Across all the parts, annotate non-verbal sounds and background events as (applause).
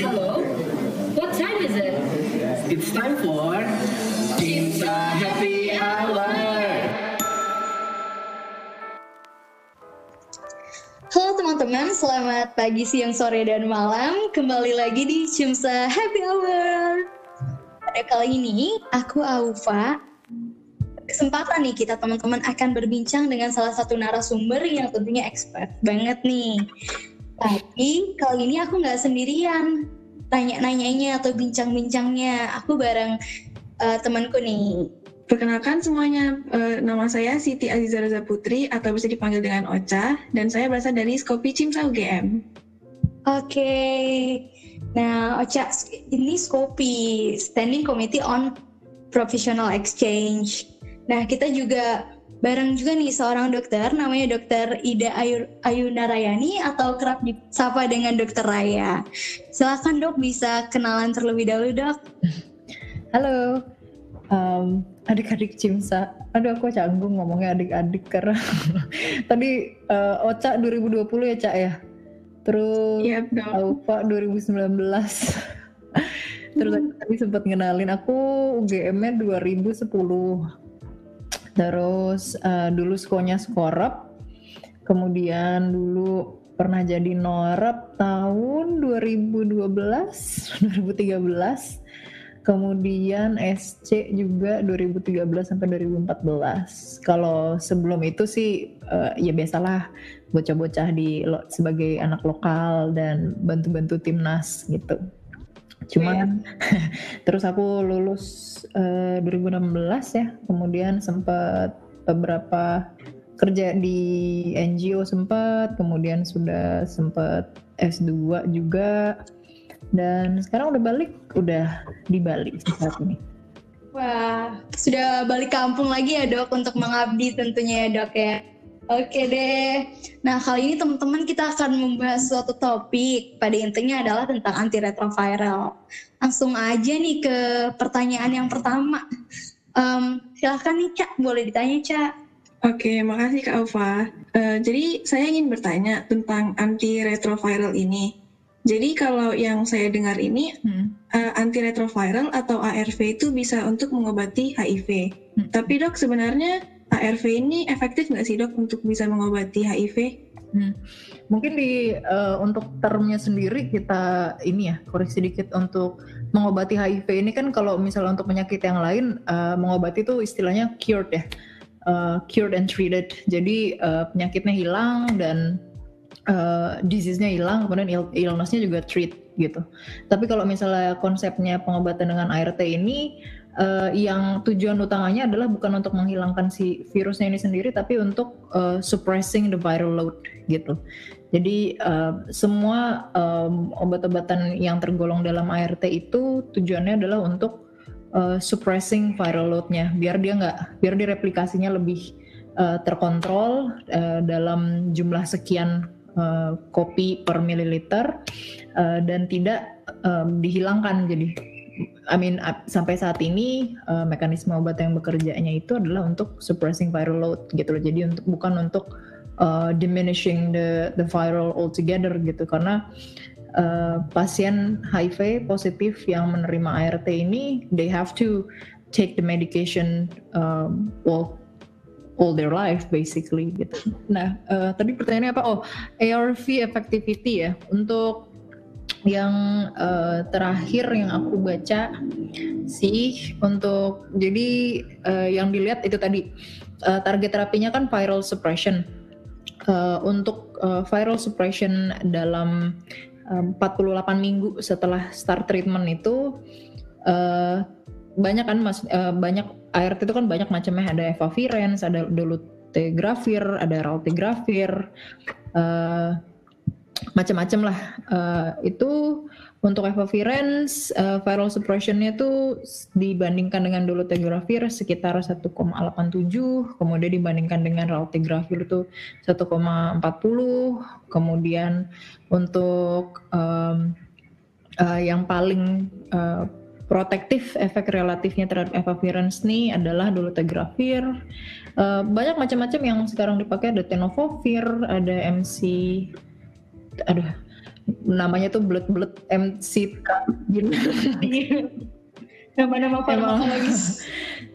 Hello? What time is it? It's time for Cinta Happy Hour. Halo teman-teman, selamat pagi, siang, sore, dan malam. Kembali lagi di Cimsa Happy Hour. Pada kali ini, aku Aufa. Kesempatan nih kita teman-teman akan berbincang dengan salah satu narasumber yang tentunya expert banget nih. Tapi kali ini aku nggak sendirian tanya-nanyanya atau bincang-bincangnya. Aku bareng uh, temanku nih. Perkenalkan semuanya, uh, nama saya Siti Aziza Reza Putri atau bisa dipanggil dengan Ocha dan saya berasal dari Skopi Cimsa UGM. Oke, okay. nah Ocha ini Skopi Standing Committee on Professional Exchange. Nah kita juga bareng juga nih seorang dokter namanya dokter Ida Ayu, Ayu Narayani atau kerap disapa dengan dokter Raya. Silakan dok bisa kenalan terlebih dahulu dok. Halo, um, adik-adik Cimsa. Aduh aku canggung ngomongnya adik-adik karena (laughs) tadi uh, Oca 2020 ya Cak ya. Terus yep, Aupa 2019. Terus hmm. tadi sempat ngenalin aku UGM-nya 2010 Terus uh, dulu skonya skorap, kemudian dulu pernah jadi norep tahun 2012, 2013, (laughs) kemudian SC juga 2013 sampai 2014. Kalau sebelum itu sih uh, ya biasalah bocah-bocah di sebagai anak lokal dan bantu-bantu timnas gitu. Cuman yeah. (laughs) terus aku lulus uh, eh, 2016 ya, kemudian sempat beberapa kerja di NGO sempat, kemudian sudah sempat S2 juga dan sekarang udah balik, udah di Bali saat ini. Wah, sudah balik kampung lagi ya dok untuk mengabdi tentunya ya dok ya. Oke deh. Nah kali ini teman-teman kita akan membahas suatu topik. Pada intinya adalah tentang antiretroviral. Langsung aja nih ke pertanyaan yang pertama. Um, silahkan nih Cak, boleh ditanya Cak. Oke, makasih Kak Alfa. Uh, jadi saya ingin bertanya tentang antiretroviral ini. Jadi kalau yang saya dengar ini hmm. uh, antiretroviral atau ARV itu bisa untuk mengobati HIV. Hmm. Tapi dok sebenarnya ARV ini efektif nggak sih dok untuk bisa mengobati HIV? Hmm. Mungkin di uh, untuk termnya sendiri kita ini ya koreksi sedikit untuk mengobati HIV ini kan kalau misalnya untuk penyakit yang lain uh, mengobati itu istilahnya cured ya, uh, cured and treated. Jadi uh, penyakitnya hilang dan uh, disease-nya hilang, kemudian ill illness-nya juga treat gitu. Tapi kalau misalnya konsepnya pengobatan dengan ART ini uh, yang tujuan utamanya adalah bukan untuk menghilangkan si virusnya ini sendiri tapi untuk uh, suppressing the viral load gitu. Jadi uh, semua um, obat-obatan yang tergolong dalam ART itu tujuannya adalah untuk uh, suppressing viral loadnya biar dia nggak biar dia replikasinya lebih uh, terkontrol uh, dalam jumlah sekian uh, kopi per mililiter uh, dan tidak um, dihilangkan jadi I mean sampai saat ini uh, mekanisme obat yang bekerjanya itu adalah untuk suppressing viral load gitu loh. Jadi untuk bukan untuk uh, diminishing the the viral altogether gitu karena uh, pasien HIV positif yang menerima ART ini they have to take the medication um, well all their life basically gitu. Nah, uh, tadi pertanyaannya apa? Oh, ARV effectivity ya. Untuk yang uh, terakhir yang aku baca sih untuk jadi uh, yang dilihat itu tadi uh, target terapinya kan viral suppression. Uh, untuk uh, viral suppression dalam uh, 48 minggu setelah start treatment itu uh, banyak kan mas uh, banyak ART itu kan banyak macamnya. Ada efavirenz ada dolutegravir ada raltegravir uh, macam-macam lah. Uh, itu untuk efavirenz uh, viral suppressionnya itu dibandingkan dengan dolutegravir sekitar 1,87, kemudian dibandingkan dengan raltegravir itu 1,40, kemudian untuk um, uh, yang paling uh, protektif efek relatifnya terhadap efavirenz ini adalah dolutegravir. Uh, banyak macam-macam yang sekarang dipakai ada tenofovir, ada MC aduh namanya tuh blood blood MC. (laughs) Nama-nama farmakologis.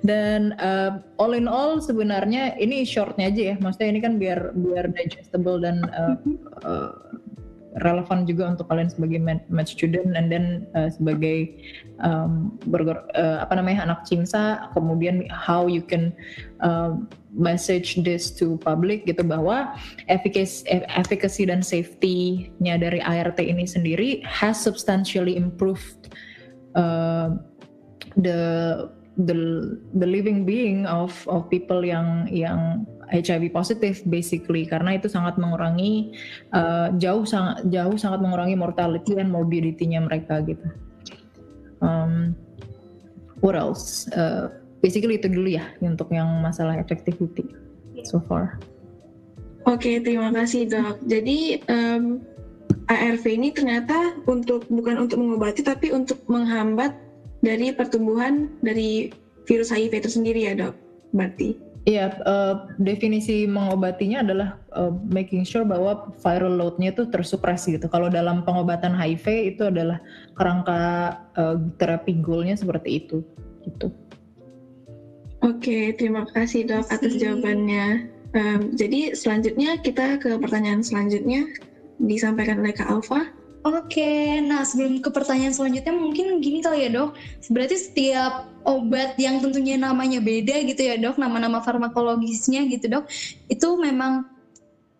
Dan uh, all in all sebenarnya ini shortnya aja ya, maksudnya ini kan biar biar digestible dan uh, uh, relevan juga untuk kalian sebagai med, student dan then uh, sebagai um, berger, uh, apa namanya anak cimsa kemudian how you can uh, message this to public gitu bahwa efficacy, efficacy dan safety-nya dari ART ini sendiri has substantially improved uh, the the the living being of of people yang yang HIV positif basically karena itu sangat mengurangi uh, jauh sangat jauh sangat mengurangi mortality dan morbidity-nya mereka gitu. Um, what else? Uh, basically itu dulu ya untuk yang masalah effectivity so far. Oke, terima kasih dok. Jadi um, ARV ini ternyata untuk bukan untuk mengobati tapi untuk menghambat dari pertumbuhan dari virus HIV itu sendiri ya dok, berarti. Iya, uh, definisi mengobatinya adalah uh, making sure bahwa viral load-nya itu tersupres gitu. Kalau dalam pengobatan HIV itu adalah kerangka uh, terapi goal-nya seperti itu, gitu. Oke, terima kasih dok atas jawabannya. Um, jadi selanjutnya kita ke pertanyaan selanjutnya disampaikan oleh Kak Alfa. Oke, nah sebelum ke pertanyaan selanjutnya mungkin gini kali ya dok. Berarti setiap obat yang tentunya namanya beda gitu ya dok, nama-nama farmakologisnya gitu dok, itu memang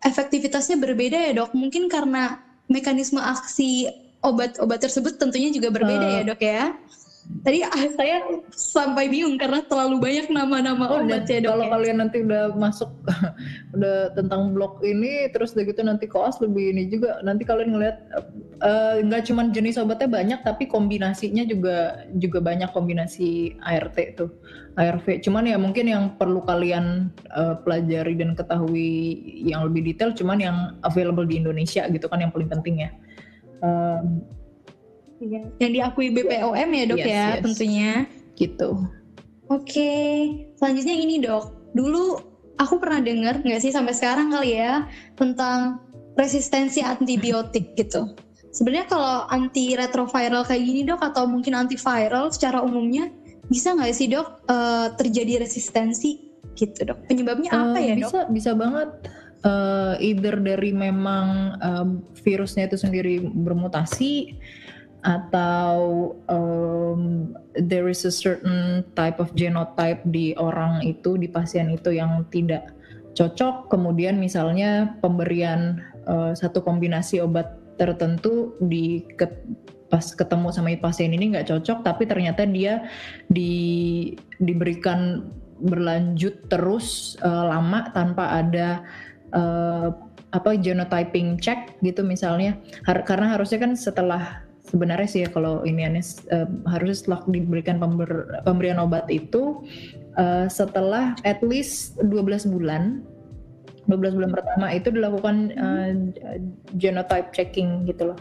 efektivitasnya berbeda ya dok. Mungkin karena mekanisme aksi obat-obat tersebut tentunya juga berbeda uh, ya dok ya. Tadi ah, saya sampai bingung karena terlalu banyak nama-nama oh, obat ya dok. Kalau ya. kalian nanti udah masuk (laughs) udah tentang blog ini, terus udah gitu nanti koas lebih ini juga. Nanti kalian ngeliat eh, nggak uh, cuma jenis obatnya banyak, tapi kombinasinya juga juga banyak kombinasi ART tuh, ARV. Cuman ya mungkin yang perlu kalian uh, pelajari dan ketahui yang lebih detail, cuman yang available di Indonesia gitu kan yang paling penting ya. Um, Iya. Yang diakui BPOM ya dok yes, ya yes. tentunya. Gitu. Oke, selanjutnya ini dok. Dulu aku pernah dengar nggak sih sampai sekarang kali ya tentang resistensi antibiotik gitu. Sebenarnya kalau anti retroviral kayak gini dok atau mungkin antiviral secara umumnya bisa nggak sih dok uh, terjadi resistensi gitu dok? Penyebabnya uh, apa ya dok? Bisa bisa banget. Uh, either dari memang uh, virusnya itu sendiri bermutasi atau um, there is a certain type of genotype di orang itu di pasien itu yang tidak cocok. Kemudian misalnya pemberian uh, satu kombinasi obat tertentu di ke, pas ketemu sama pasien ini nggak cocok tapi ternyata dia di diberikan berlanjut terus uh, lama tanpa ada uh, apa genotyping check gitu misalnya. Har karena harusnya kan setelah sebenarnya sih ya kalau ini uh, harus setelah diberikan pember, pemberian obat itu uh, setelah at least 12 bulan 12 bulan pertama itu dilakukan uh, genotype checking gitu loh.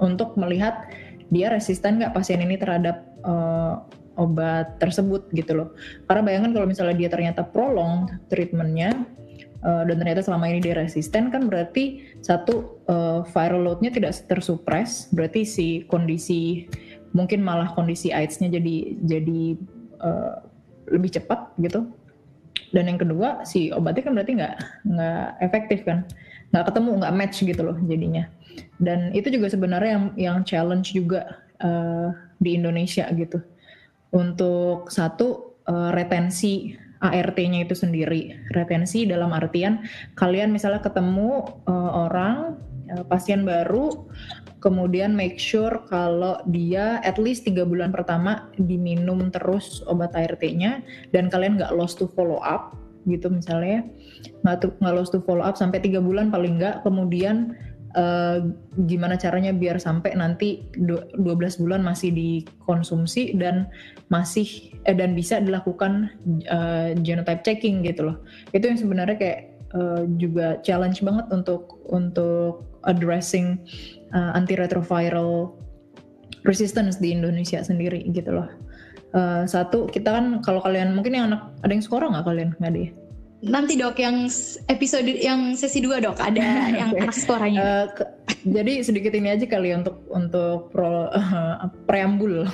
Untuk melihat dia resisten nggak pasien ini terhadap uh, obat tersebut gitu loh. Karena bayangkan kalau misalnya dia ternyata prolong treatmentnya uh, dan ternyata selama ini dia resisten kan berarti satu uh, viral loadnya tidak tersupres. Berarti si kondisi mungkin malah kondisi AIDS-nya jadi jadi uh, lebih cepat gitu. Dan yang kedua si obatnya kan berarti nggak nggak efektif kan. Nggak ketemu nggak match gitu loh jadinya. Dan itu juga sebenarnya yang yang challenge juga uh, di Indonesia gitu. Untuk satu uh, retensi ART-nya itu sendiri. Retensi dalam artian kalian misalnya ketemu uh, orang uh, pasien baru, kemudian make sure kalau dia at least tiga bulan pertama diminum terus obat ART-nya dan kalian nggak lost to follow up gitu misalnya nggak nggak lost to follow up sampai tiga bulan paling nggak kemudian uh, gimana caranya biar sampai nanti 12 bulan masih dikonsumsi dan masih eh, dan bisa dilakukan uh, genotype checking gitu loh. Itu yang sebenarnya kayak uh, juga challenge banget untuk untuk addressing uh, antiretroviral resistance di Indonesia sendiri gitu loh. Uh, satu kita kan kalau kalian mungkin yang anak ada yang sekolah nggak kalian nggak deh? Nanti dok yang episode yang sesi 2 dok ada (laughs) yang anak sekolahnya. Uh, jadi sedikit ini aja kali ya untuk untuk pro, uh, (laughs) preambul.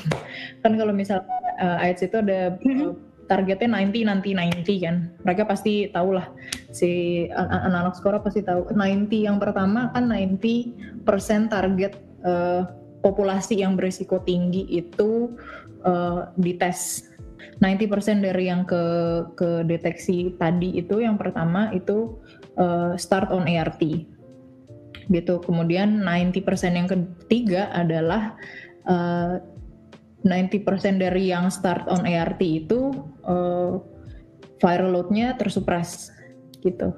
kan kalau misalnya uh, AIDS itu ada uh, targetnya 90 nanti 90 kan. Mereka pasti tahu lah si anak-anak sekolah pasti tahu 90 yang pertama kan 90% target uh, populasi yang berisiko tinggi itu uh, dites 90% dari yang ke ke deteksi tadi itu yang pertama itu uh, start on ART gitu. Kemudian 90% yang ketiga adalah uh, eh, 90% dari yang start on ART itu uh, viral loadnya tersupras. Gitu.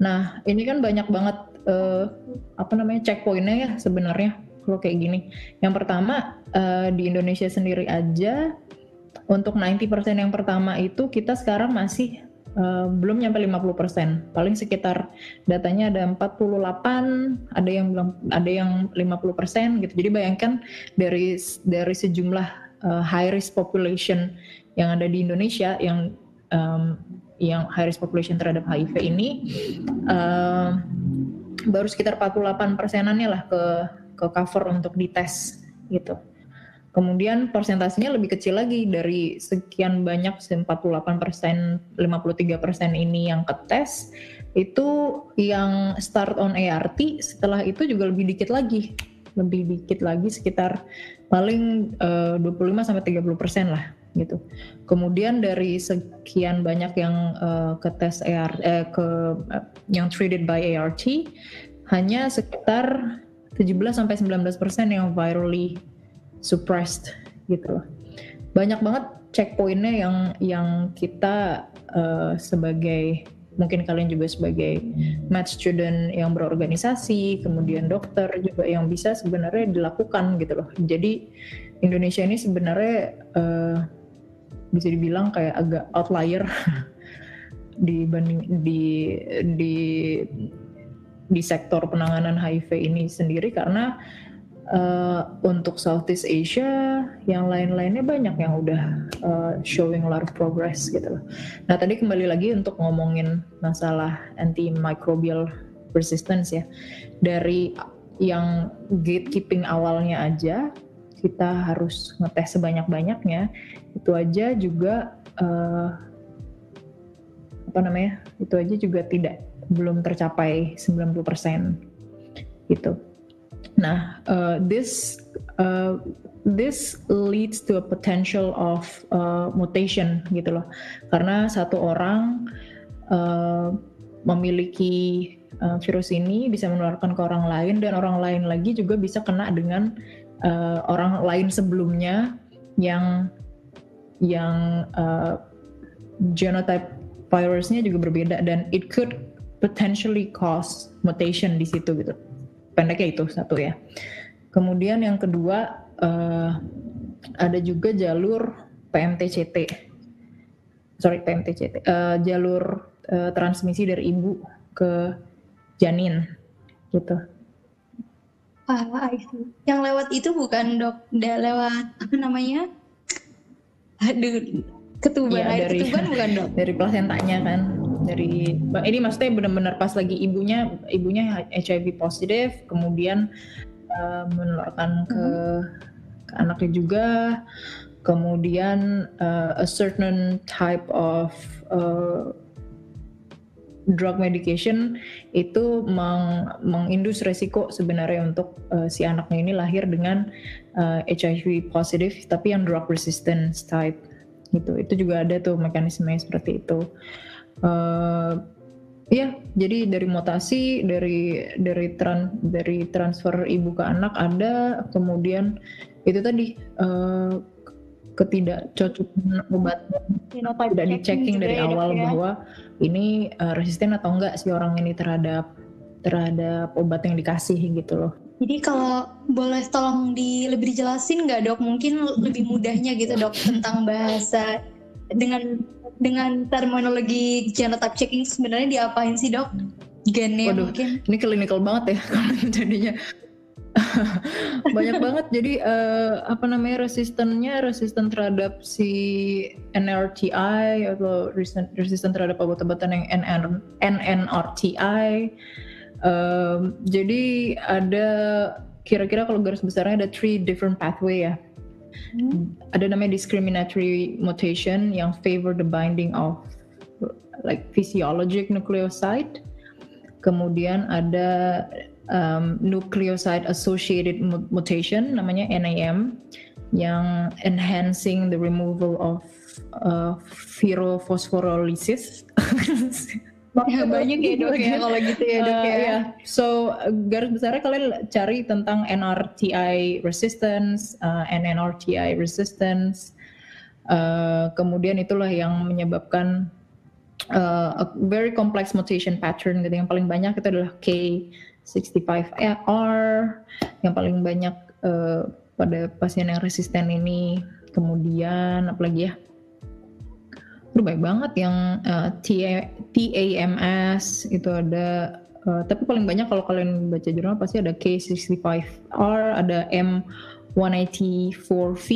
Nah ini kan banyak banget uh, apa namanya checkpointnya ya sebenarnya kalau kayak gini. Yang pertama uh, di Indonesia sendiri aja untuk 90% yang pertama itu kita sekarang masih uh, belum nyampe 50%. Paling sekitar datanya ada 48, ada yang belum ada yang 50% gitu. Jadi bayangkan dari dari sejumlah uh, high risk population yang ada di Indonesia yang um, yang high risk population terhadap HIV ini uh, baru sekitar 48 persenannya lah ke ke cover untuk dites gitu. Kemudian persentasenya lebih kecil lagi dari sekian banyak 48 persen, 53 persen ini yang ketes, itu yang start on ART setelah itu juga lebih dikit lagi, lebih dikit lagi sekitar paling uh, 25 sampai 30 persen lah gitu. Kemudian dari sekian banyak yang uh, ke tes ART, eh, ke uh, yang treated by ART, hanya sekitar 17 sampai 19 persen yang virally suppressed gitu loh. Banyak banget checkpointnya yang yang kita uh, sebagai mungkin kalian juga sebagai med student yang berorganisasi, kemudian dokter juga yang bisa sebenarnya dilakukan gitu loh. Jadi Indonesia ini sebenarnya uh, bisa dibilang kayak agak outlier (laughs) dibanding di di di sektor penanganan HIV ini sendiri karena uh, untuk Southeast Asia yang lain-lainnya banyak yang udah uh, showing a lot of progress gitu loh. Nah tadi kembali lagi untuk ngomongin masalah antimicrobial resistance ya dari yang gatekeeping awalnya aja kita harus ngetes sebanyak-banyaknya itu aja juga uh, apa namanya itu aja juga tidak belum tercapai 90% gitu. Nah, uh, this uh, this leads to a potential of uh, mutation gitu loh, karena satu orang uh, memiliki uh, virus ini bisa menularkan ke orang lain dan orang lain lagi juga bisa kena dengan uh, orang lain sebelumnya yang yang uh, genotype virusnya juga berbeda dan it could potentially cause mutation di situ gitu pendeknya itu satu ya. Kemudian yang kedua uh, ada juga jalur PMTCT, sorry PMTCT, uh, eh, jalur uh, transmisi dari ibu ke janin, gitu. Ah, yang lewat itu bukan dok, udah lewat apa namanya? Aduh, ketuban, ya, dari, ketuban bukan dok? (laughs) Dari plasentanya kan dari ini maksudnya benar-benar pas lagi ibunya ibunya HIV positif kemudian uh, menularkan ke, hmm. ke anaknya juga kemudian uh, a certain type of uh, drug medication itu meng, mengindus resiko sebenarnya untuk uh, si anaknya ini lahir dengan uh, HIV positif tapi yang drug resistance type gitu itu juga ada tuh mekanismenya seperti itu uh, ya jadi dari mutasi dari dari tran dari transfer ibu ke anak ada kemudian itu tadi uh, ketidakcocokan obat tidak dicekking dari ya, awal ya. bahwa ini uh, resisten atau enggak si orang ini terhadap terhadap obat yang dikasih gitu loh. Jadi kalau boleh tolong di lebih dijelasin nggak dok? Mungkin lebih mudahnya gitu dok tentang bahasa dengan dengan terminologi genotype checking sebenarnya diapain sih dok? Gennya Waduh, mungkin? Ini klinikal banget ya (laughs) kalau jadinya. (laughs) banyak banget jadi uh, apa namanya resistennya resisten terhadap si NRTI atau resisten, resisten terhadap obat-obatan yang NN, NNRTI um, jadi ada kira-kira kalau garis besarnya ada three different pathway ya hmm. ada namanya discriminatory mutation yang favor the binding of like physiologic nucleoside kemudian ada um, nucleoside associated mutation namanya NAM yang enhancing the removal of uh, pyrophosphorylases. (laughs) Ya, banyak ya dok ya kalau gitu ya dok ya. Uh, yeah. So garis besarnya kalian cari tentang NRTI resistance, uh, NNRTI resistance. Uh, kemudian itulah yang menyebabkan uh, a very complex mutation pattern gitu. Yang paling banyak itu adalah K 65R yang paling banyak uh, pada pasien yang resisten ini. Kemudian apalagi ya? Udah baik banget yang uh, eh, TAMS itu ada uh, tapi paling banyak kalau kalian baca jurnal pasti ada K65R, ada M184V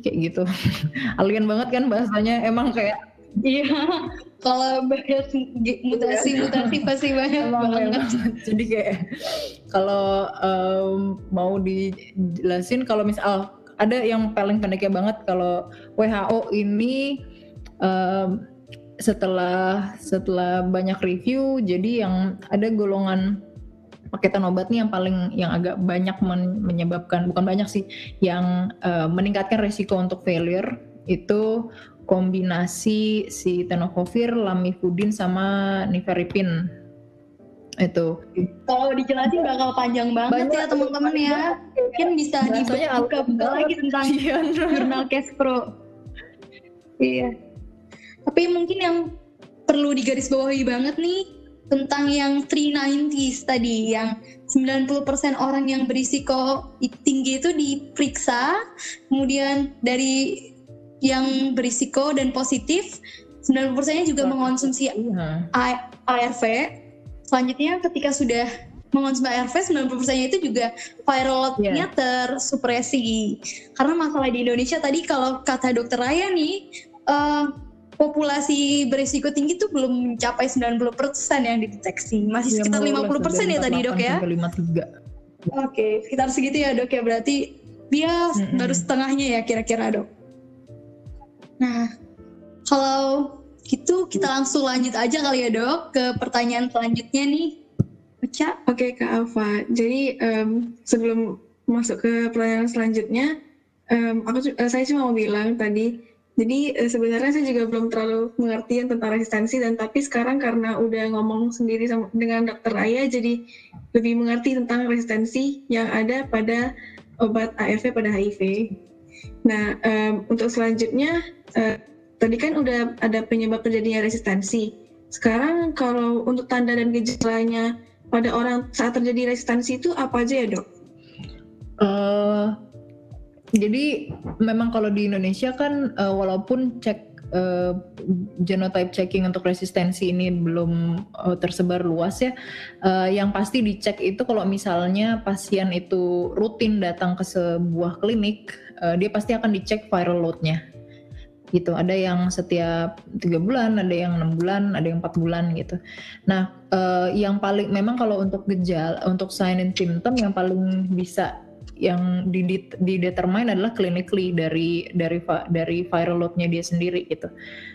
kayak gitu. (laughs) Alien banget kan bahasanya emang kayak (laughs) Iya, kalau bahas mutasi-mutasi pasti banyak banget. Jadi kayak kalau um, mau dijelasin kalau misal ada yang paling pendeknya banget kalau WHO ini um, setelah setelah banyak review jadi yang ada golongan paketan obat nih yang paling yang agak banyak men menyebabkan bukan banyak sih yang uh, meningkatkan risiko untuk failure itu kombinasi si tenofovir, lamivudin sama niferipin itu. Kalau dijelasin bakal panjang banget Banyak, ya teman-teman ya. Mungkin bisa dibuka-buka lagi tentang iya, jurnal Pro. Iya. Tapi mungkin yang perlu digarisbawahi banget nih tentang yang 390s tadi yang 90% orang yang berisiko tinggi itu diperiksa kemudian dari yang berisiko dan positif 90%-nya juga mengonsumsi iya. ARV. Selanjutnya ketika sudah mengonsumsi ARV 90%-nya itu juga viral load-nya yeah. tersupresi. Karena masalah di Indonesia tadi kalau kata dokter Raya nih uh, populasi berisiko tinggi itu belum mencapai 90% yang dideteksi. Masih ya, sekitar 50% ya tadi dok ya? 53. Oke, okay, sekitar segitu ya dok ya. Berarti dia mm -hmm. baru setengahnya ya kira-kira dok? Nah, kalau gitu kita langsung lanjut aja kali ya dok ke pertanyaan selanjutnya nih. Oke Kak Alfa, jadi um, sebelum masuk ke pertanyaan selanjutnya, um, aku uh, saya cuma mau bilang tadi, jadi uh, sebenarnya saya juga belum terlalu mengerti tentang resistensi dan tapi sekarang karena udah ngomong sendiri sama, dengan dokter Aya, jadi lebih mengerti tentang resistensi yang ada pada obat ARV pada HIV. Nah, um, untuk selanjutnya, uh, tadi kan udah ada penyebab terjadinya resistensi. Sekarang kalau untuk tanda dan gejalanya pada orang saat terjadi resistensi itu apa aja ya dok? Uh, jadi memang kalau di Indonesia kan uh, walaupun cek uh, genotype checking untuk resistensi ini belum uh, tersebar luas ya. Uh, yang pasti dicek itu kalau misalnya pasien itu rutin datang ke sebuah klinik uh, dia pasti akan dicek viral loadnya gitu ada yang setiap tiga bulan ada yang enam bulan ada yang empat bulan gitu nah uh, yang paling memang kalau untuk gejala untuk sign and symptom yang paling bisa yang didetermine adalah clinically dari dari dari viral loadnya dia sendiri gitu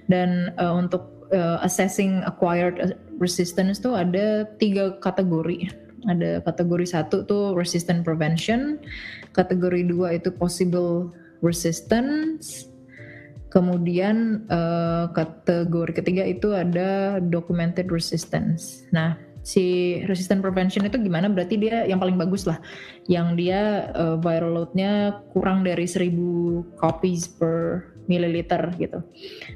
dan uh, untuk uh, assessing acquired resistance tuh ada tiga kategori ada kategori satu tuh resistant prevention kategori dua itu possible resistance. Kemudian uh, kategori ketiga itu ada documented resistance. Nah, si resistant prevention itu gimana? Berarti dia yang paling bagus lah, yang dia uh, viral loadnya kurang dari 1000 copies per mililiter gitu.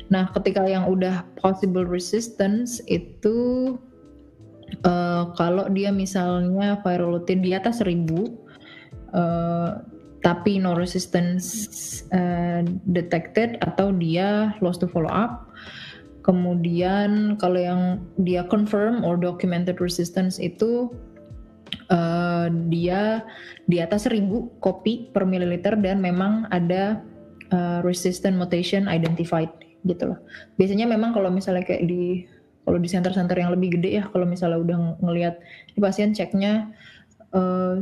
Nah, ketika yang udah possible resistance itu uh, kalau dia misalnya viral loadnya di atas 1000 uh, tapi no resistance uh, detected atau dia lost to follow up. Kemudian kalau yang dia confirm or documented resistance itu uh, dia di atas 1000 kopi per mililiter dan memang ada uh, resistant mutation identified gitu loh. Biasanya memang kalau misalnya kayak di kalau di center-center yang lebih gede ya kalau misalnya udah ngelihat di pasien ceknya uh,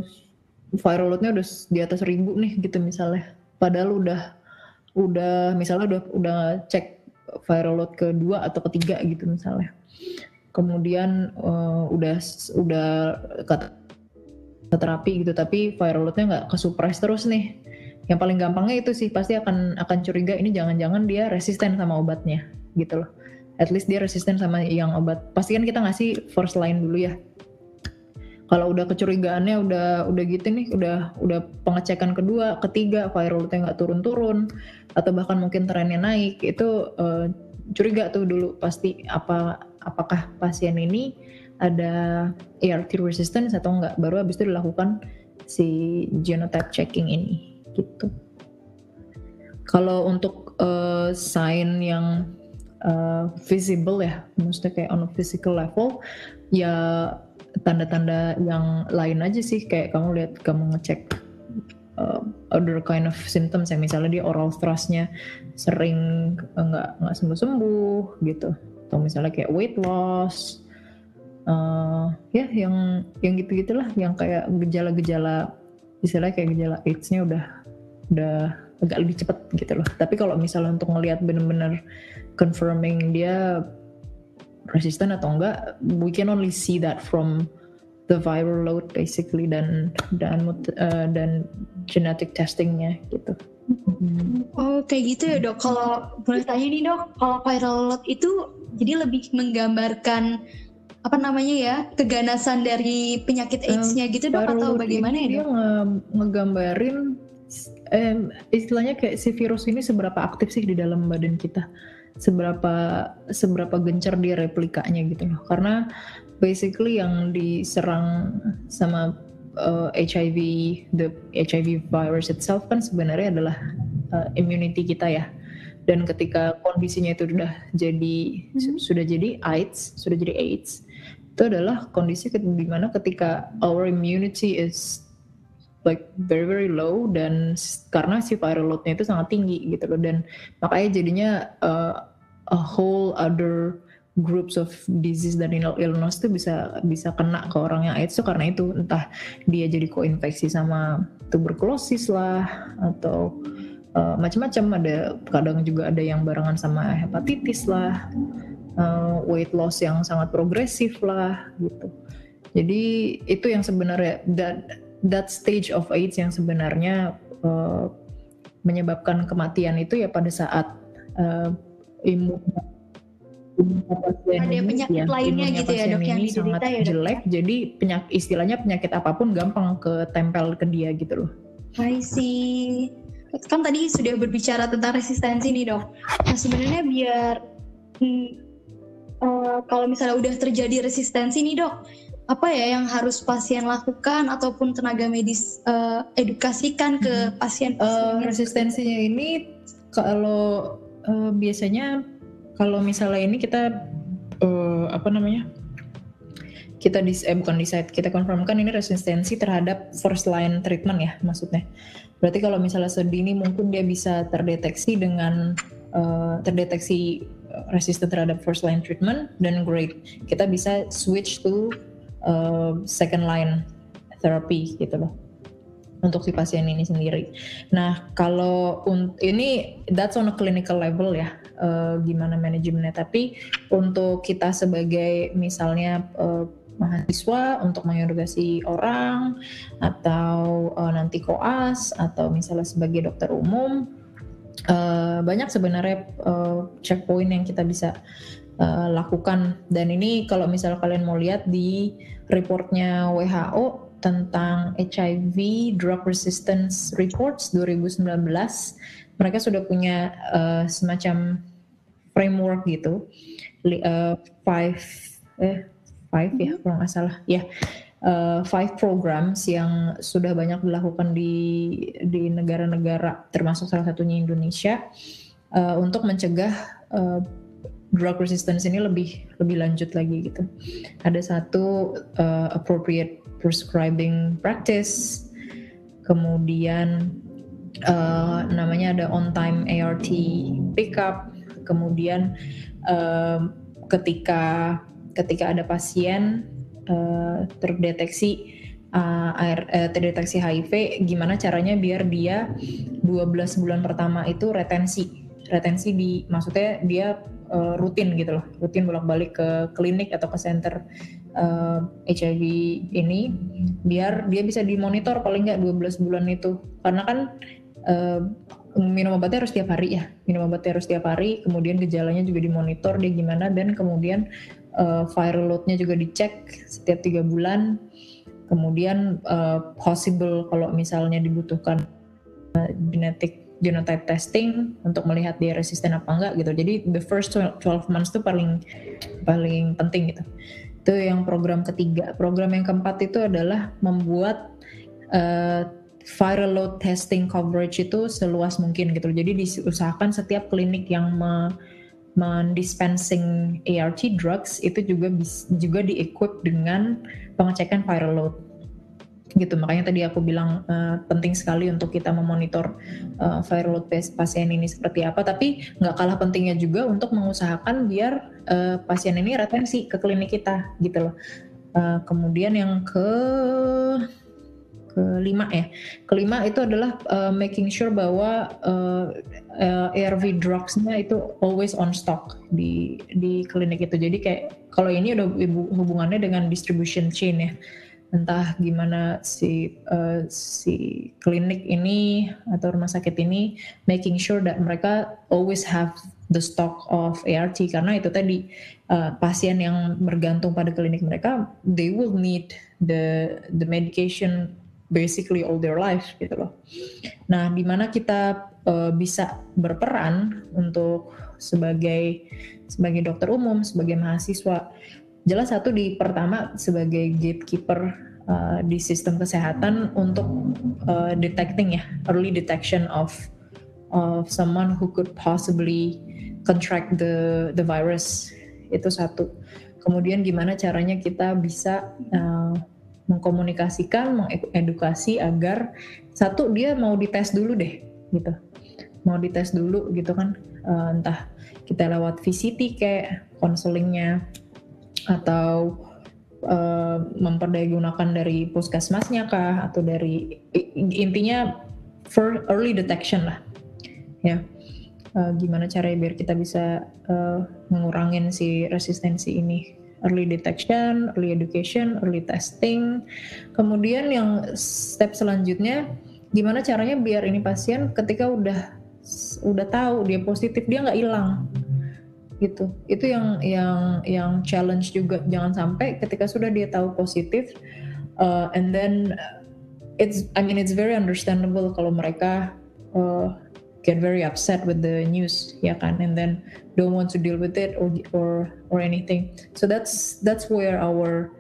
viral loadnya udah di atas 1000 nih gitu misalnya. Padahal udah udah misalnya udah udah cek viral load kedua atau ketiga gitu misalnya. Kemudian uh, udah udah kata terapi gitu tapi viral loadnya nggak kesupres terus nih. Yang paling gampangnya itu sih pasti akan akan curiga ini jangan-jangan dia resisten sama obatnya gitu loh. At least dia resisten sama yang obat. Pasti kan kita ngasih first line dulu ya kalau udah kecurigaannya udah udah gitu nih udah udah pengecekan kedua ketiga viral loadnya nggak turun-turun atau bahkan mungkin trennya naik itu uh, curiga tuh dulu pasti apa apakah pasien ini ada ART resistance atau enggak baru habis itu dilakukan si genotype checking ini gitu. Kalau untuk uh, sign yang uh, visible ya maksudnya kayak on a physical level ya tanda-tanda yang lain aja sih. Kayak kamu lihat kamu ngecek uh, other kind of symptoms ya misalnya dia oral thrustnya sering nggak nggak sembuh sembuh gitu. Atau misalnya kayak weight loss uh, ya yang yang gitu gitulah yang kayak gejala-gejala istilahnya kayak gejala AIDS-nya udah udah agak lebih cepet gitu loh. Tapi kalau misalnya untuk ngelihat bener-bener confirming dia resisten atau enggak we can only see that from the viral load basically dan dan uh, dan genetic testingnya gitu. Oh kayak gitu ya dok. Kalau boleh tanya nih dok, kalau viral load itu jadi lebih menggambarkan apa namanya ya keganasan dari penyakit AIDS-nya gitu dok atau bagaimana ya dok? Dia nge ngegambarin eh, istilahnya kayak si virus ini seberapa aktif sih di dalam badan kita, seberapa seberapa gencar dia replikanya gitu loh. Karena basically yang diserang sama uh, eh, HIV, the HIV virus itself kan sebenarnya adalah uh, immunity kita ya dan ketika kondisinya itu sudah jadi hmm. sudah jadi AIDS sudah jadi AIDS itu adalah kondisi di mana ketika our immunity is like very very low dan karena si viral loadnya itu sangat tinggi gitu loh. Dan makanya jadinya uh, a whole other groups of disease dan illness itu bisa bisa kena ke orang yang AIDS itu karena itu. Entah dia jadi koinfeksi sama tuberkulosis lah atau uh, macam-macam ada kadang juga ada yang barengan sama hepatitis lah uh, weight loss yang sangat progresif lah gitu. Jadi itu yang sebenarnya that that stage of AIDS yang sebenarnya uh, menyebabkan kematian itu ya pada saat uh, imun ada penyakit ya, lainnya gitu ya dok yang diderita ya dok jelek ya? jadi penyakit istilahnya penyakit apa pun gampang ke tempel ke dia gitu loh I see kan tadi sudah berbicara tentang resistensi nih dok. Nah sebenarnya biar hmm, uh, kalau misalnya udah terjadi resistensi nih dok, apa ya yang harus pasien lakukan ataupun tenaga medis uh, edukasikan ke pasien? Uh, resistensinya ini kalau uh, biasanya kalau misalnya ini kita uh, apa namanya? kita dis eh bukan decide kita konfirmkan ini resistensi terhadap first line treatment ya maksudnya berarti kalau misalnya sedini mungkin dia bisa terdeteksi dengan uh, terdeteksi resisten terhadap first line treatment dan great kita bisa switch to uh, second line therapy gitu loh untuk si pasien ini sendiri. Nah kalau ini that's on a clinical level ya uh, gimana manajemennya. Tapi untuk kita sebagai misalnya uh, mahasiswa untuk mengedukasi orang atau uh, nanti koas atau misalnya sebagai dokter umum uh, banyak sebenarnya uh, checkpoint yang kita bisa uh, lakukan. Dan ini kalau misalnya kalian mau lihat di reportnya WHO tentang HIV Drug Resistance Reports 2019 mereka sudah punya uh, semacam framework gitu. Uh, five eh five ya mm-hmm. kalau nggak salah. Ya uh, five programs yang sudah banyak dilakukan di di negara-negara termasuk salah satunya Indonesia uh, untuk mencegah uh, drug resistance ini lebih lebih lanjut lagi gitu. Ada satu uh, appropriate prescribing practice, kemudian uh, namanya ada on time ART pickup, kemudian uh, ketika ketika ada pasien uh, terdeteksi uh, air, uh, terdeteksi HIV, gimana caranya biar dia 12 bulan pertama itu retensi retensi di maksudnya dia uh, rutin gitu loh. Rutin bolak-balik ke klinik atau ke center uh, eh, HIV ini biar dia bisa dimonitor paling nggak 12 bulan itu. Karena kan uh, minum obatnya harus tiap hari ya. Minum obatnya harus tiap hari kemudian gejalanya juga dimonitor dia gimana dan kemudian uh, viral loadnya juga dicek setiap tiga bulan. Kemudian uh, possible kalau misalnya dibutuhkan uh, genetik genotype testing untuk melihat dia resisten apa enggak gitu. Jadi the first 12 months itu paling paling penting gitu. Itu yang program ketiga. Program yang keempat itu adalah membuat uh, viral load testing coverage itu seluas mungkin gitu. Jadi diusahakan setiap klinik yang me mendispensing ART drugs itu juga juga di-equip dengan pengecekan viral load gitu. Makanya tadi aku bilang uh, penting sekali untuk kita memonitor uh, viral load pasien ini seperti apa. Tapi nggak kalah pentingnya juga untuk mengusahakan biar uh, pasien ini retensi ke klinik kita gitu loh. Uh, kemudian yang ke kelima ya. Kelima itu adalah uh, making sure bahwa uh, uh, ARV drugsnya itu always on stock di di klinik itu. Jadi kayak kalau ini udah hubungannya dengan distribution chain ya entah gimana si uh, si klinik ini atau rumah sakit ini making sure that mereka always have the stock of ART karena itu tadi uh, pasien yang bergantung pada klinik mereka they will need the the medication basically all their life gitu loh. Nah, di mana kita uh, bisa berperan untuk sebagai sebagai dokter umum, sebagai mahasiswa jelas satu di pertama sebagai gatekeeper uh, di sistem kesehatan untuk uh, detecting ya early detection of of someone who could possibly contract the the virus. Itu satu. Kemudian gimana caranya kita bisa uh, mengkomunikasikan mengedukasi agar satu dia mau dites dulu deh gitu. Mau dites dulu gitu kan uh, entah kita lewat VCT kayak konselingnya atau uh, memperdayagunakan dari puskesmasnya kah atau dari intinya for early detection lah. Ya. Uh, gimana caranya biar kita bisa uh, mengurangin si resistensi ini? Early detection, early education, early testing. Kemudian yang step selanjutnya gimana caranya biar ini pasien ketika udah udah tahu dia positif dia nggak hilang gitu. Itu yang yang yang challenge juga. Jangan sampai ketika sudah dia tahu positif uh, and then it's I mean it's very understandable kalau mereka uh, get very upset with the news ya kan? And then don't want to deal with it or or or anything. So that's that's where our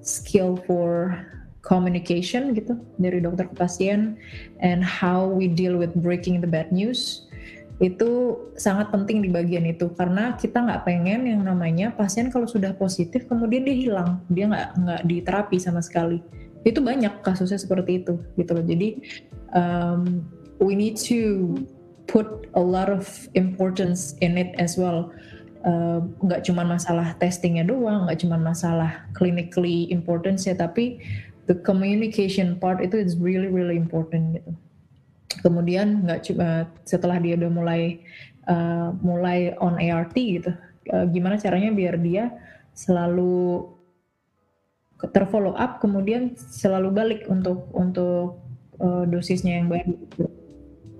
skill for communication gitu dari dokter ke pasien and how we deal with breaking the bad news itu sangat penting di bagian itu. Karena kita nggak pengen yang namanya pasien kalau sudah positif kemudian dia hilang. Dia nggak nggak diterapi sama sekali. Itu banyak kasusnya seperti itu gitu loh. Jadi um, we need to put a lot of importance in it as well. Nggak uh, cuma masalah testingnya doang nggak cuma masalah clinically importance ya tapi the communication part itu is really really important gitu kemudian nggak cuma setelah dia udah mulai uh, mulai on ART gitu uh, gimana caranya biar dia selalu terfollow up kemudian selalu balik untuk untuk uh, dosisnya yang baru.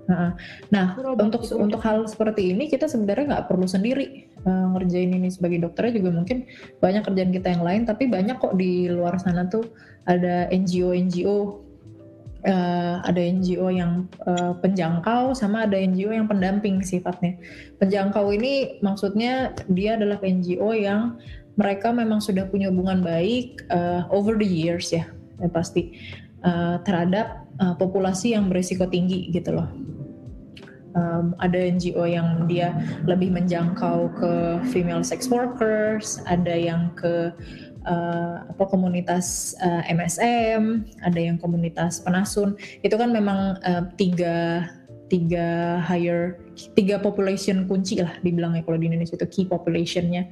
Nah, nah untuk untuk hal seperti ini kita sebenarnya nggak perlu sendiri uh, ngerjain ini sebagai dokternya juga mungkin banyak kerjaan kita yang lain tapi banyak kok di luar sana tuh ada NGO NGO uh, ada NGO yang uh, penjangkau sama ada NGO yang pendamping sifatnya. Penjangkau ini maksudnya dia adalah NGO yang mereka memang sudah punya hubungan baik uh, over the years ya, ya pasti uh, terhadap uh, populasi yang berisiko tinggi gitu loh. Um, ada NGO yang dia lebih menjangkau ke female sex workers, ada yang ke uh, apa komunitas uh, MSM, ada yang komunitas penasun. Itu kan memang uh, tiga tiga higher tiga population kunci lah dibilangnya kalau di Indonesia itu key populationnya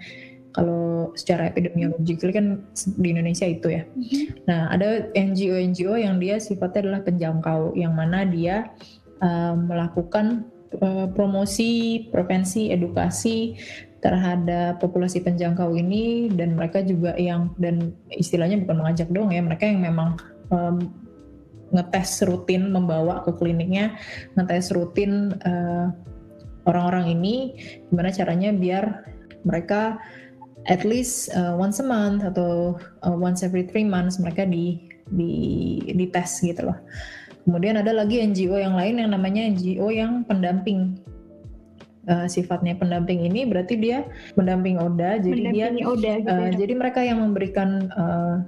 kalau secara epidemiologi kan di Indonesia itu ya. Mm-hmm. Nah ada NGO-NGO yang dia sifatnya adalah penjangkau, yang mana dia uh, melakukan uh, promosi, prevensi, edukasi terhadap populasi penjangkau ini dan mereka juga yang dan istilahnya bukan mengajak dong ya mereka yang memang um, ngetes rutin membawa ke kliniknya ngetes rutin uh, orang-orang ini gimana caranya biar mereka at least uh, once a month atau uh, once every three months mereka di di di tes gitu loh. Kemudian ada lagi NGO yang lain yang namanya NGO yang pendamping. Uh, sifatnya pendamping ini berarti dia pendamping ODA, jadi dia ODA, gitu uh, ya. jadi mereka yang memberikan uh,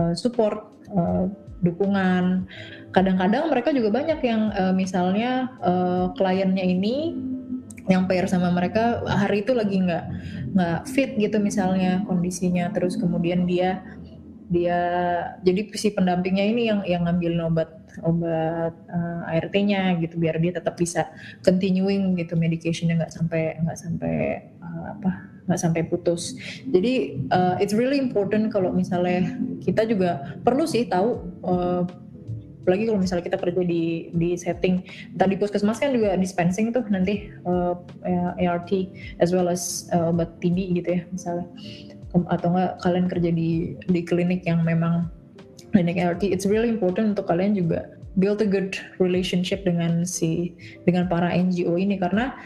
uh, support, uh, dukungan. Kadang-kadang mereka juga banyak yang uh, misalnya uh, kliennya ini yang pair sama mereka hari itu lagi nggak nggak fit gitu misalnya kondisinya terus kemudian dia dia jadi si pendampingnya ini yang yang ngambil obat obat uh, eh, ART-nya gitu biar dia tetap bisa continuing gitu medicationnya nggak sampai nggak sampai uh, apa nggak sampai putus. Jadi uh, it's really important kalau misalnya kita juga perlu sih tahu uh, apalagi kalau misalnya kita kerja di di setting tadi puskesmas kan juga dispensing tuh nanti uh, ART as well as uh, obat TB gitu ya misalnya. Atau enggak kalian kerja di di klinik yang memang klinik ART it's really important untuk kalian juga build a good relationship dengan si dengan para NGO ini karena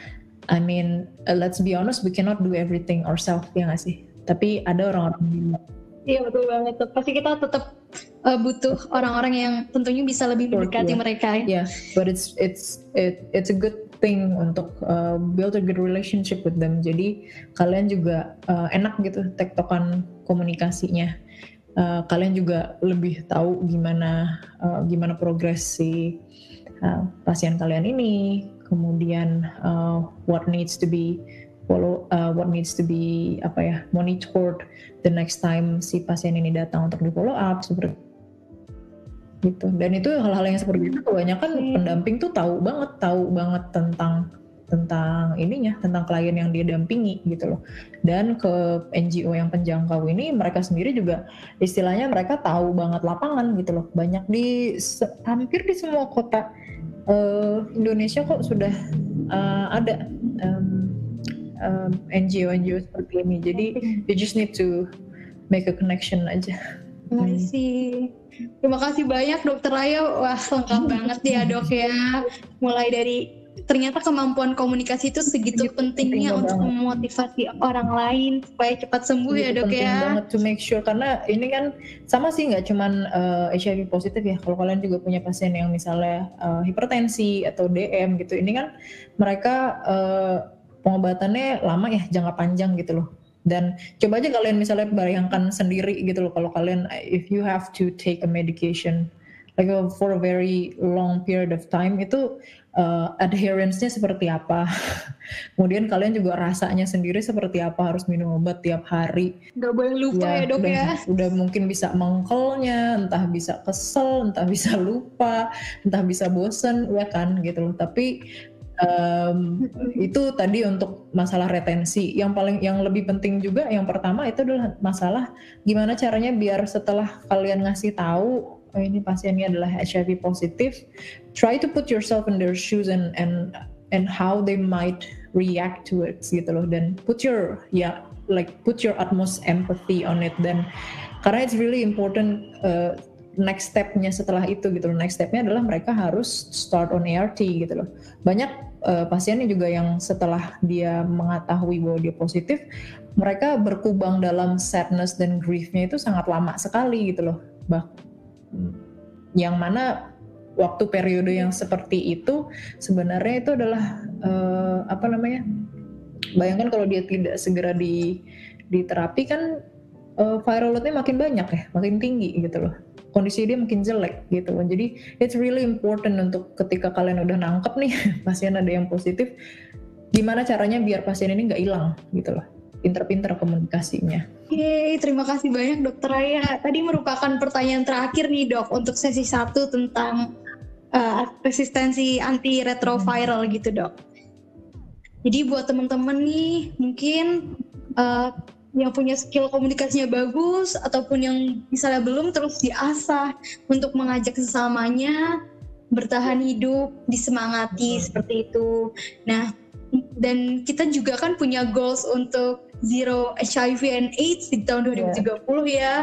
I mean uh, let's be honest we cannot do everything ourselves ya nggak sih tapi ada orang-orang Iya betul banget tuh. Pasti kita tetap uh, butuh orang-orang yang tentunya bisa lebih mendekati yeah. mereka. Ya, yeah, but it's it's it, it's a good thing untuk uh, build a good relationship with them. Jadi kalian juga uh, enak gitu tektokan komunikasinya. Uh, kalian juga lebih tahu gimana uh, gimana progres si uh, pasien kalian ini, kemudian uh, what needs to be follow uh, what needs to be apa ya monitored the next time si pasien ini datang untuk di follow up seperti gitu dan itu hal-hal yang seperti itu kebanyakan hmm. pendamping tuh tahu banget tahu banget tentang tentang ininya tentang klien yang dia dampingi gitu loh dan ke NGO yang penjangkau ini mereka sendiri juga istilahnya mereka tahu banget lapangan gitu loh banyak di hampir di semua kota uh, Indonesia kok sudah uh, ada um, um, NGO NGO seperti ini. Jadi you just need to make a connection aja. I see. Terima kasih banyak Dokter Raya. Wah lengkap (laughs) banget ya dok ya. Mulai dari ternyata kemampuan komunikasi itu segitu pentingnya untuk banget. memotivasi orang lain supaya cepat sembuh ya dok penting ya. banget to make sure karena ini kan sama sih nggak cuman uh, eh, HIV positif ya. Kalau kalian juga punya pasien yang misalnya uh, hipertensi atau DM gitu, ini kan mereka uh, pengobatannya lama ya jangka panjang gitu loh dan coba aja kalian misalnya bayangkan sendiri gitu loh kalau kalian if you have to take a medication like for a very long period of time itu uh, adherence-nya seperti apa? (laughs) Kemudian kalian juga rasanya sendiri seperti apa? Harus minum obat tiap hari? Gak boleh lupa ya, ya dok udah, ya. udah mungkin bisa mengkelnya entah bisa kesel entah bisa lupa entah bisa bosen ya kan gitu loh. Tapi um, itu tadi untuk masalah retensi. Yang paling yang lebih penting juga yang pertama itu adalah masalah gimana caranya biar setelah kalian ngasih tahu oh ini pasiennya adalah HIV positif try to put yourself in their shoes and and and how they might react to it gitu loh dan put your ya yeah, like put your utmost empathy on it dan karena it's really important uh, next stepnya setelah itu gitu loh. Next stepnya adalah mereka harus start on ART gitu loh. Banyak uh, pasiennya juga yang setelah dia mengetahui bahwa dia positif, mereka berkubang dalam sadness dan griefnya itu sangat lama sekali gitu loh. Bah, yang mana waktu periode yang seperti itu sebenarnya itu adalah uh, apa namanya? Bayangkan kalau dia tidak segera di diterapi kan uh, viral loadnya makin banyak ya, makin tinggi gitu loh kondisi dia makin jelek gitu kan. Jadi it's really important untuk ketika kalian udah nangkep nih (laughs) pasien ada yang positif, gimana caranya biar pasien ini nggak hilang gitu loh. Pinter-pinter komunikasinya. Oke, terima kasih banyak dokter Raya. Tadi merupakan pertanyaan terakhir nih dok untuk sesi satu tentang uh, resistensi antiretroviral gitu dok. Jadi buat teman-teman nih mungkin uh, yang punya skill komunikasinya bagus ataupun yang misalnya belum terus diasah untuk mengajak sesamanya bertahan hidup, disemangati seperti itu. Nah, dan kita juga kan punya goals untuk zero HIV and AIDS di tahun 2030 yeah. ya.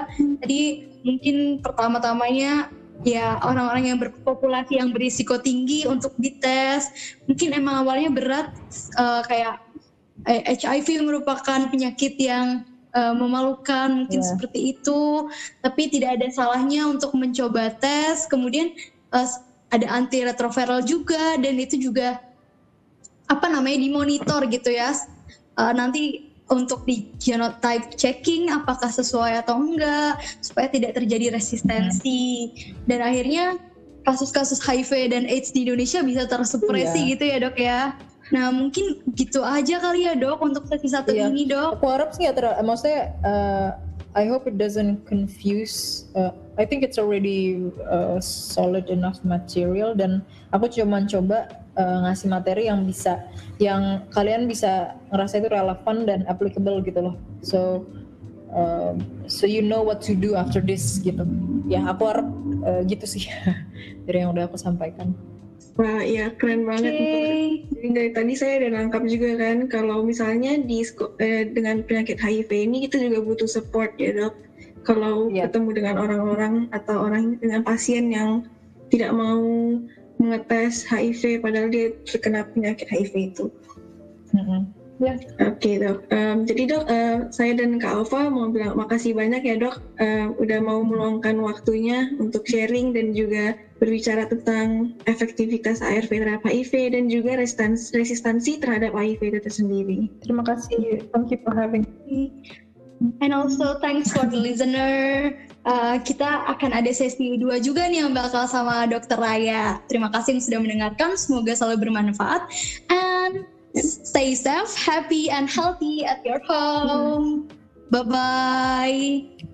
Jadi mungkin pertama-tamanya ya orang-orang yang berpopulasi yang berisiko tinggi untuk dites mungkin emang awalnya berat uh, kayak HIV eh, merupakan penyakit yang uh, memalukan mungkin yeah. seperti itu tapi tidak ada salahnya untuk mencoba tes kemudian uh, ada antiretroviral juga dan itu juga apa namanya dimonitor gitu ya uh, nanti untuk di genotype checking apakah sesuai atau enggak supaya tidak terjadi resistensi dan akhirnya kasus-kasus HIV dan AIDS di Indonesia bisa tersupresi iya. gitu ya dok ya. Nah mungkin gitu aja kali ya dok untuk sesi satu iya. ini dok. Aku harap sih ya terlalu, maksudnya uh, I hope it doesn't confuse. Uh, I think it's already uh, solid enough material dan aku cuma coba uh, ngasih materi yang bisa yang kalian bisa ngerasa itu relevan dan applicable gitu loh so uh, so you know what to do after this gitu ya aku harap uh, gitu sih (laughs) dari yang udah aku sampaikan Wah, ya keren banget. Okay. Jadi dari tadi saya udah nangkap juga kan, kalau misalnya di eh, dengan penyakit HIV ini kita juga butuh support ya dok. Kalau yeah. ketemu dengan orang-orang atau orang dengan pasien yang tidak mau mengetes HIV padahal dia terkena penyakit HIV itu. Mm-hmm. Ya. Oke okay, dok. Um, jadi dok, uh, saya dan Kak Alfa mau bilang makasih banyak ya dok, uh, udah mau meluangkan waktunya untuk sharing dan juga berbicara tentang efektivitas ARV terhadap HIV dan juga resistansi, resistansi terhadap HIV itu sendiri. Terima kasih. Thank you for having me. And also thanks for the listener. Uh, kita akan ada sesi dua juga nih yang bakal sama Dokter Raya. Terima kasih yang sudah mendengarkan. Semoga selalu bermanfaat. And stay safe, happy, and healthy at your home. Bye bye.